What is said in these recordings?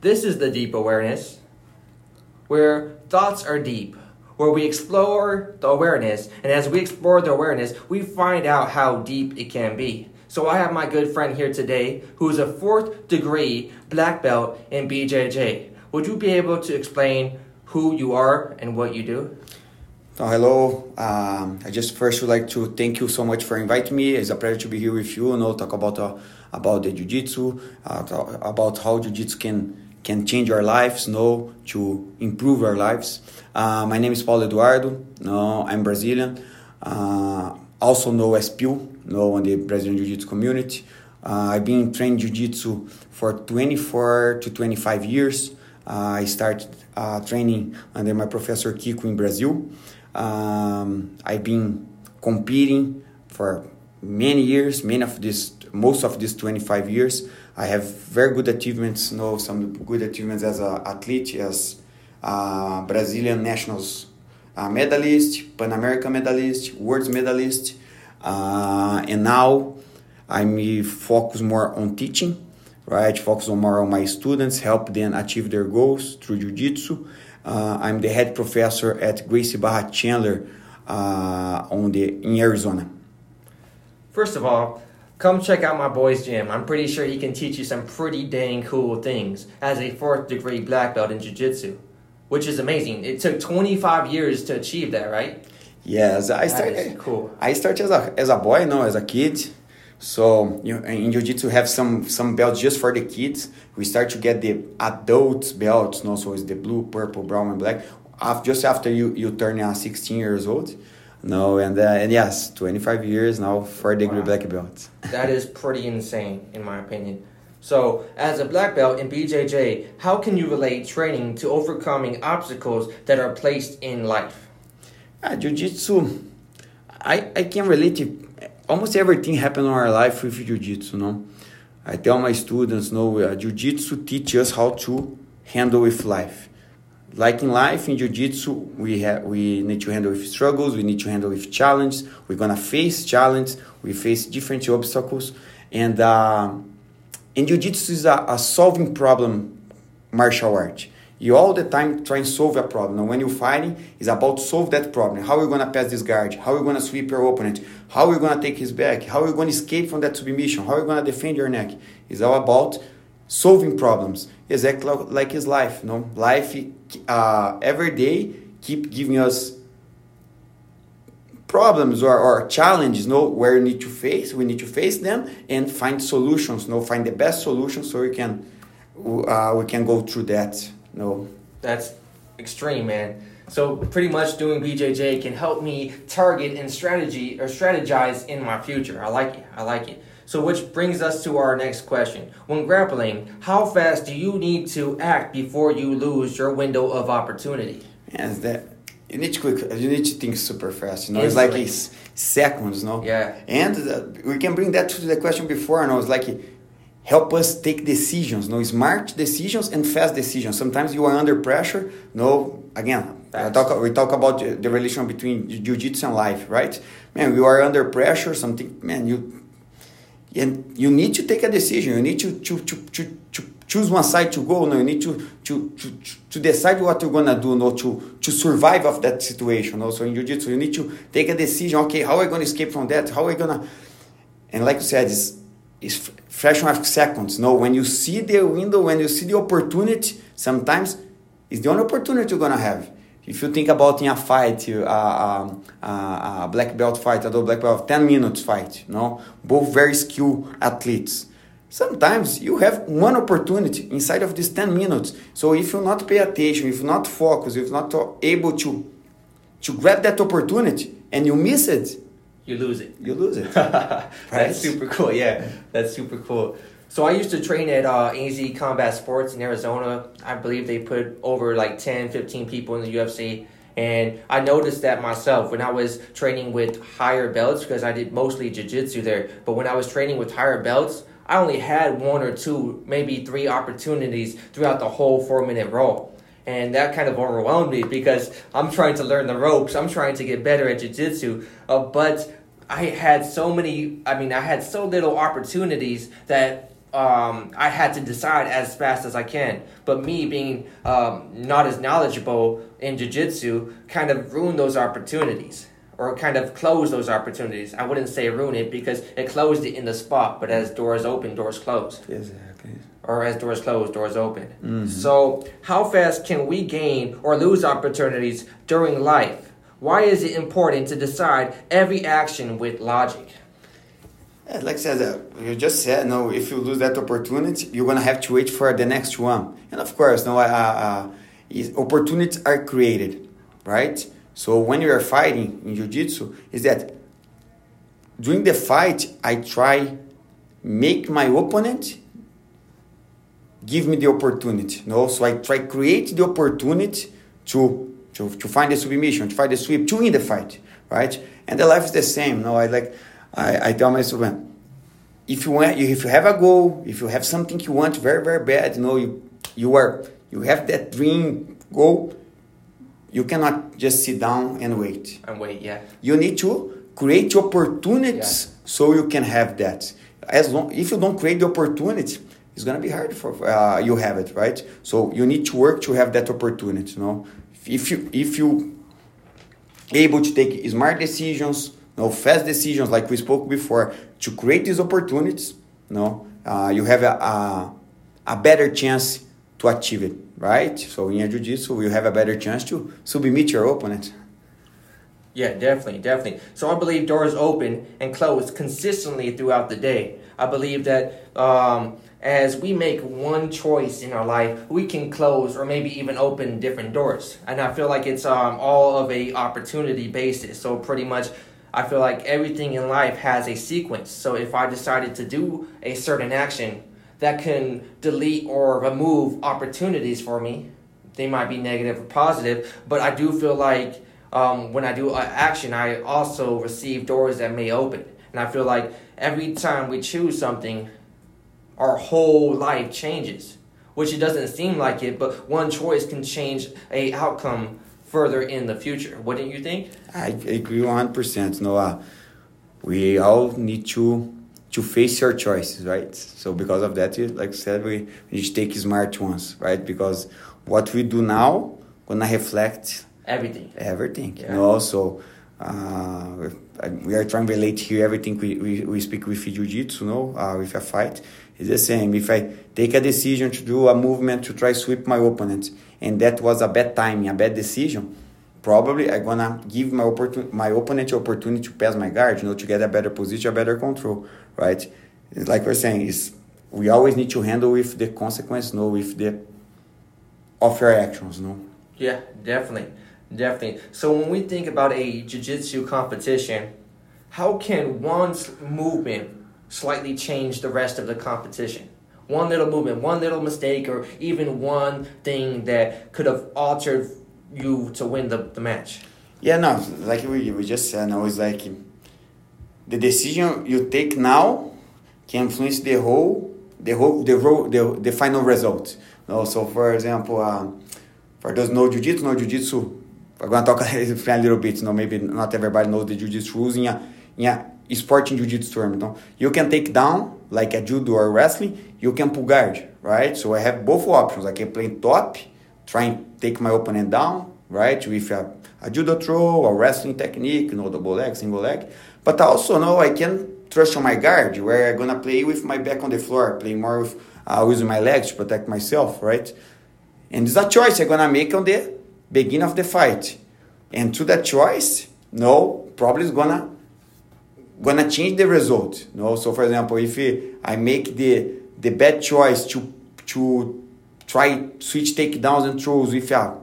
This is the deep awareness, where thoughts are deep, where we explore the awareness, and as we explore the awareness, we find out how deep it can be. So I have my good friend here today who is a fourth degree black belt in BJJ. Would you be able to explain who you are and what you do? So hello, um, I just first would like to thank you so much for inviting me. It's a pleasure to be here with you. You know, talk about uh, about the jiu-jitsu, uh, about how jiu-jitsu can can change our lives, know, to improve our lives. Uh, my name is Paulo Eduardo. No, I'm Brazilian. Uh, also know Pio, know on the Brazilian Jiu-Jitsu community. Uh, I've been trained Jiu-Jitsu for 24 to 25 years. Uh, I started uh, training under my professor Kiko in Brazil. Um, I've been competing for many years, many of this, most of these 25 years. I have very good achievements, you know, some good achievements as an athlete, as a Brazilian nationals uh, medalist, Pan American medalist, World medalist, uh, and now I'm focus more on teaching, right? Focus on more on my students, help them achieve their goals through Jiu-Jitsu. Uh, I'm the head professor at Gracie Barra Chandler uh, on the in Arizona. First of all, come check out my boy's gym. I'm pretty sure he can teach you some pretty dang cool things as a fourth degree black belt in jiu-jitsu, which is amazing. It took 25 years to achieve that, right? Yes, I started. Cool. I started as a as a boy, no, as a kid. So you know, in jiu-jitsu have some some belts just for the kids. We start to get the adult belts, no, so it's the blue, purple, brown, and black. After, just after you you turn uh, 16 years old. No, and uh, and yes, 25 years now for degree wow. black belt. that is pretty insane, in my opinion. So, as a black belt in BJJ, how can you relate training to overcoming obstacles that are placed in life? Uh, jiu-jitsu, I, I can relate to almost everything happen in our life with jiu-jitsu, no? I tell my students, no, uh, jiu-jitsu teaches us how to handle with life like in life in jiu-jitsu we have we need to handle with struggles we need to handle with challenge we're gonna face challenge we face different obstacles. And uh, in jiu-jitsu is a, a, solving problem martial art you all the time try and solve a problem. And when you're fighting it's about solve that problem. How are you gonna pass this guard? How are you gonna sweep your opponent? How are you gonna take his back? How are you gonna escape from that submission? How are you gonna defend your neck? It's all about solving problems. Exactly like his life you no? Life uh, every day keep giving us problems or, or challenges no? Where we need to face we need to face them and find solutions no? Find the best solutions so we can uh, we can go through that no? That's extreme man. So pretty much doing bjj can help me target and strategy or strategize in my future. I like it. I like it so, which brings us to our next question. When grappling, how fast do you need to act before you lose your window of opportunity? Yes, that you need to quick. You need to think super fast. You know, it's like it's seconds. No. Yeah. And uh, we can bring that to the question before. And I was like help us take decisions. No, smart decisions and fast decisions. Sometimes you are under pressure. No, again, we talk, we talk about the relation between jiu-jitsu and life, right? Man, you are under pressure. Something, man, you and you need to take a decision. You need to, to, to, to, to choose one side to go no you need to, to, to, to decide what you're gonna do no to, to survive of that situation also in jiu-jitsu. You need to take a decision okay how are going to escape from that? How are i gonna and like you said it's, it's fraction of seconds. No when you see the window when you see the opportunity sometimes it's the only opportunity you're gonna have if you think about in a fight, a, a, a, black belt fight, a black belt, 10 minutes fight, you know, both very skilled athletes. Sometimes you have one opportunity inside of these 10 minutes. So if you not pay attention, if you not focus, if not able to, to grab that opportunity and you miss it, you lose it. You lose it. right? That's super cool. Yeah, that's super cool. So I used to train at uh, AZ Combat Sports in Arizona. I believe they put over like 10, 15 people in the UFC. And I noticed that myself when I was training with higher belts because I did mostly jiu-jitsu there. But when I was training with higher belts, I only had one or two, maybe three opportunities throughout the whole four minute roll. And that kind of overwhelmed me because I'm trying to learn the ropes. I'm trying to get better at jiu-jitsu. Uh, but I had so many, I mean, I had so little opportunities that um, I had to decide as fast as I can. But me being um, not as knowledgeable in jiu-jitsu kind of ruined those opportunities or kind of closed those opportunities. I wouldn't say ruin it because it closed it in the spot, but as doors open, doors close. Exactly. Or as doors close, doors open. Mhm. So, how fast can we gain or lose opportunities during life? Why is it important to decide every action with logic? Yeah, like I said, uh, you just said, no, if you lose that opportunity, you're gonna have to wait for the next one. And of course, no, uh, uh, opportunities are created, right? So when you are fighting in jiu-jitsu, is that during the fight, I try make my opponent give me the opportunity. No, so I try create the opportunity to to, to find the submission, to find the sweep, to win the fight, right? And the life is the same. No, I like I, I tell myself, man, if you want, if you have a goal, if you have something you want very very bad, you know, you you are you have that dream goal, you cannot just sit down and wait. And wait, yeah. You need to create opportunities so you can have that. As long if you don't create the opportunity, it's gonna be hard for uh, you have it right. So you need to work to have that opportunity. You know, if you if you able to take smart decisions, know, fast decisions like we spoke before to create these opportunities, you know, uh, you have a, a a better chance to achieve it, right? So in jiu-jitsu, you have a better chance to submit your opponent. Yeah, definitely, definitely. So I believe doors open and close consistently throughout the day. I believe that um, as we make one choice in our life, we can close or maybe even open different doors. And I feel like it's um, all of a opportunity basis. So pretty much, I feel like everything in life has a sequence. So if I decided to do a certain action, that can delete or remove opportunities for me. They might be negative or positive, but I do feel like um, when I do an action, I also receive doors that may open. And I feel like every time we choose something, our whole life changes. Which it doesn't seem like it, but one choice can change a outcome further in the future. Wouldn't you think? I agree one hundred percent. No, uh, we all need to to face your choices, right? So because of that, you- like I said, we, we need to take smart ones, right? Because what we do now gonna reflect Everything. everything. Yeah. You know, so uh, we are trying to relate here everything we, we, we speak with jiu-jitsu, no, uh, with a fight. It's the same. If I take a decision to do a movement to try sweep my opponent, and that was a bad timing, a bad decision, probably I'm gonna give my opportun- my opponent opportunity to pass my guard, you know, to get a better position, a better control, right? Like we're saying, is we always need to handle with the consequence, no, with the of your actions, no. Yeah, definitely. Definitely. So when we think about a jiu-jitsu competition, how can one movement slightly change the rest of the competition? One little movement, one little mistake, or even one thing that could have altered you to win the, the match. Yeah, no, like we, we just said, no, it's like the decision you take now can influence the whole, the whole, the ro- the, the final result. No, so for example, um, for those no jiu-jitsu, know jiu-jitsu, I'm gonna talk a little bit. No, maybe not everybody knows the jiu-jitsu rules in a, in a sport in jiu-jitsu term. No, you can take down like a judo or wrestling. You can pull guard, right? So I have both options. I can play top, try and take my opponent down, right? With a, a judo throw or wrestling technique, you know, double leg, single leg. But also know I can trust on my guard, where I'm gonna play with my back on the floor, play more with uh, using my legs to protect myself, right? And it's a choice I'm gonna make on the beginning of the fight. And to that choice, no, probably is gonna gonna change the result. You No, so for example, if I make the the bad choice to to try switch takedowns and throws with ah, a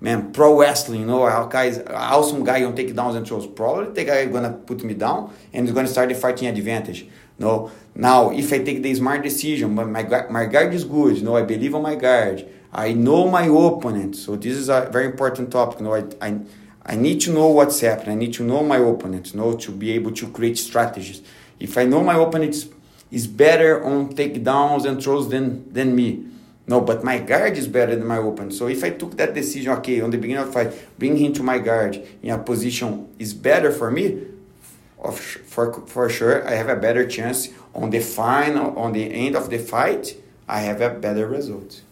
man pro wrestling, you know, a guy is awesome guy on takedowns and throws. Probably the guy gonna put me down and is gonna start the fighting advantage. No, now if I take the smart decision, but my my guard is good. You know, I believe on my guard. I know my opponent. So this is a very important topic. You know, I, I I need to know what's happening. I need to know my opponent. You know, to be able to create strategies. If I know my opponent is, better on takedowns and throws than than me. No, but my guard is better than my opponent. So if I took that decision, okay, on the beginning of the fight, bring him to my guard in a position is better for me, of for for sure I have a better chance on the final on the end of the fight. I have a better result.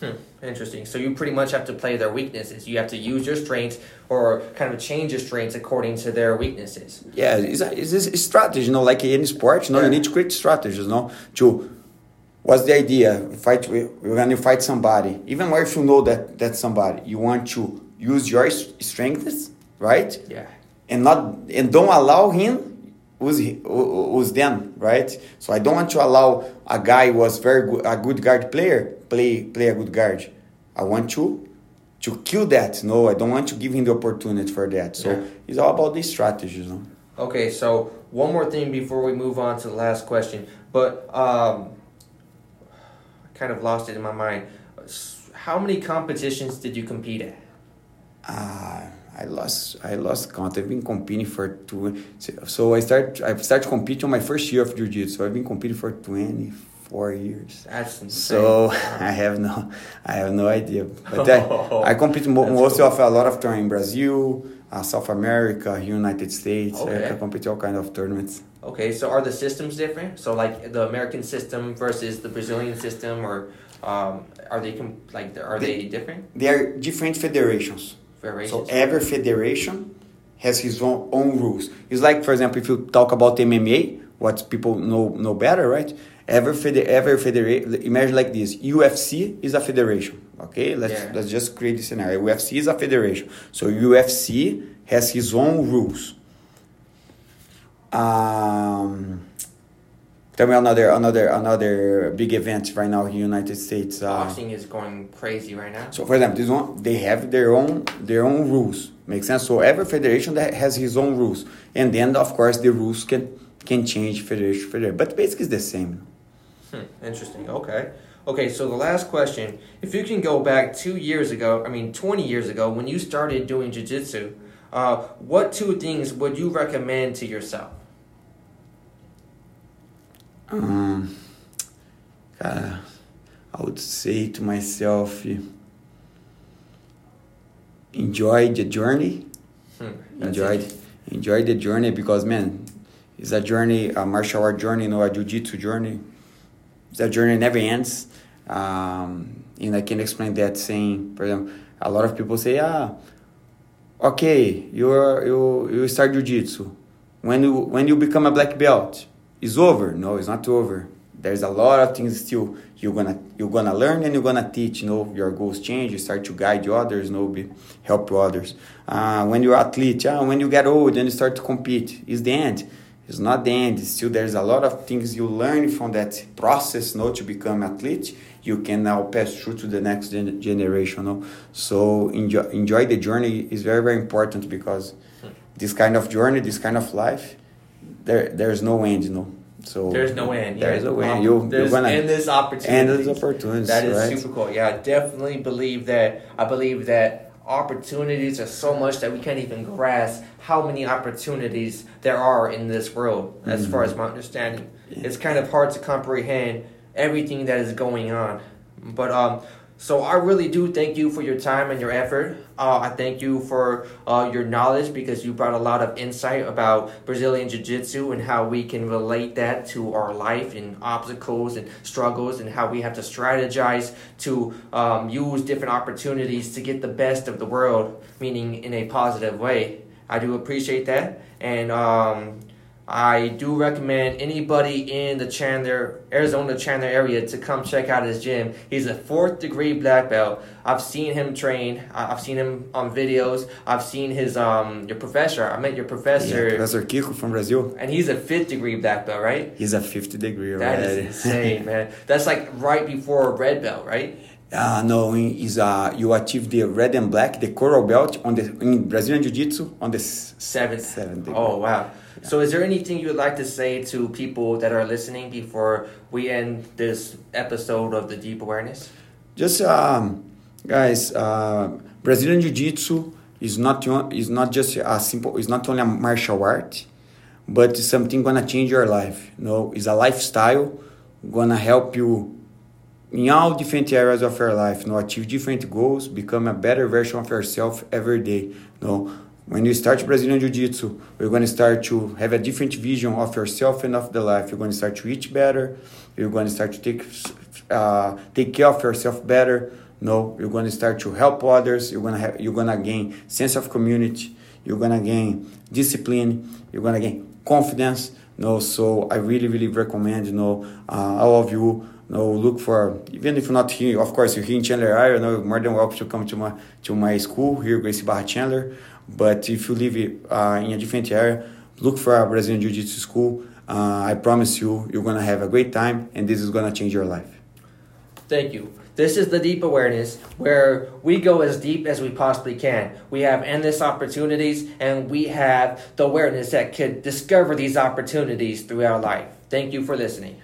Hmm. Interesting. So you pretty much have to play their weaknesses. You have to use your strengths or kind of change your strengths according to their weaknesses. Yeah, it's a, it's a strategy, you know, like in sports, you know, yeah. you need to create strategies, you know, to what's the idea? Fight when you fight somebody, even if you know that that's somebody, you want to use your strengths, right? Yeah. And not and don't allow him use use them, right? So I don't want to allow a guy who was very good, a good guard player play play a good guard. I want to to kill that. No, I don't want to give him the opportunity for that. So yeah. it's all about the strategies. No? Okay, so one more thing before we move on to the last question, but um, I kind of lost it in my mind. How many competitions did you compete at? Uh, I lost I lost count. I've been competing for two. So I start I started competing on my first year of jiu-jitsu. So I've been competing for twenty four years. That's insane. So I have no I have no idea. But I, I compete mo- most cool. of a lot of time in Brazil, uh, South America, United States. Okay. I, compete all kind of tournaments. Okay, so are the systems different? So like the American system versus the Brazilian system, or um, are they com- like are they, they different? They are different federations. So every federation has his own, own rules. It's like, for example, if you talk about MMA, what people know know better, right? Every feder- every federation. Imagine like this: UFC is a federation. Okay, let's yeah. let's just create this scenario. UFC is a federation, so UFC has his own rules. Um, Tell me another another another big event right now in the United States. Uh, Boxing is going crazy right now. So for example, this one they have their own their own rules. Makes sense. So every federation that has his own rules, and then of course the rules can can change federation federation, but basically it's the same. Hmm, interesting. Okay. Okay, so the last question: If you can go back two years ago, I mean twenty years ago, when you started doing jiu-jitsu, uh, what two things would you recommend to yourself? Um, cara, I would say to myself, enjoy the journey. Hmm, enjoy, enjoy the journey because man, it's a journey, a martial art journey, you know, a jiu-jitsu journey. A journey never ends. Um, and I can explain that saying, for example, a lot of people say, ah, okay, you're, you you start jiu-jitsu. When you when you become a black belt, it's over. No, it's not over. There's a lot of things still you're gonna you're gonna learn and you're gonna teach. You know, your goals change. You start to guide others. You know, be, help others. Uh, when you're athlete, yeah, when you get old and you start to compete, is the end. It's not the end. still, there's a lot of things you learn from that process. Know, to become athlete, you can now pass through to the next gen- generation. Know? So enjoy enjoy the journey is very very important because this kind of journey, this kind of life there there's no end, you know. So there's no end. There's yeah. no end. You there's you're gonna endless opportunities. Endless opportunities. That is right? super cool. Yeah, I definitely believe that. I believe that opportunities are so much that we can't even grasp how many opportunities there are in this world. As mm-hmm. far as my understanding, it's kind of hard to comprehend everything that is going on. But um, so I really do thank you for your time and your effort. Uh, I thank you for uh, your knowledge because you brought a lot of insight about Brazilian Jiu Jitsu and how we can relate that to our life and obstacles and struggles and how we have to strategize to um, use different opportunities to get the best of the world, meaning in a positive way. I do appreciate that. And um, I do recommend anybody in the Chandler, Arizona Chandler area to come check out his gym. He's a fourth degree black belt. I've seen him train. I've seen him on videos. I've seen his um your professor. I met your professor. Yeah, professor Kiko from Brazil. And he's a fifth degree black belt, right? He's a fifth degree That is insane, man. That's like right before a red belt, right? Uh, no, is uh, you achieve the red and black, the coral belt on the in Brazilian Jiu Jitsu on the seventh. Seventh. Oh wow! Yeah. So, is there anything you would like to say to people that are listening before we end this episode of the Deep Awareness? Just um, guys, uh, Brazilian Jiu Jitsu is not is not just a simple. It's not only a martial art, but it's something gonna change your life. You know, it's a lifestyle gonna help you in all different areas of your life, you know, achieve different goals, become a better version of yourself every day. You know, when you start Brazilian Jiu Jitsu, you're going to start to have a different vision of yourself and of the life. You're going to start to eat better. You're going to start to take, uh, take care of yourself better. No, you're going to start to help others. You're going to have, you're to gain sense of community. You're going to gain discipline. You're going to gain confidence. No, so I really, really recommend, you know, uh, all of you know, look for even if not here. Of course, you're here in Chandler, area. You know, more than welcome to come to my to my school here, Gracie Barra Chandler. But if you live uh, in a different area, look for a Brazilian Jiu Jitsu school. Uh, I promise you, you're gonna have a great time, and this is gonna change your life. Thank you. This is the deep awareness where we go as deep as we possibly can. We have endless opportunities and we have the awareness that could discover these opportunities throughout life. Thank you for listening.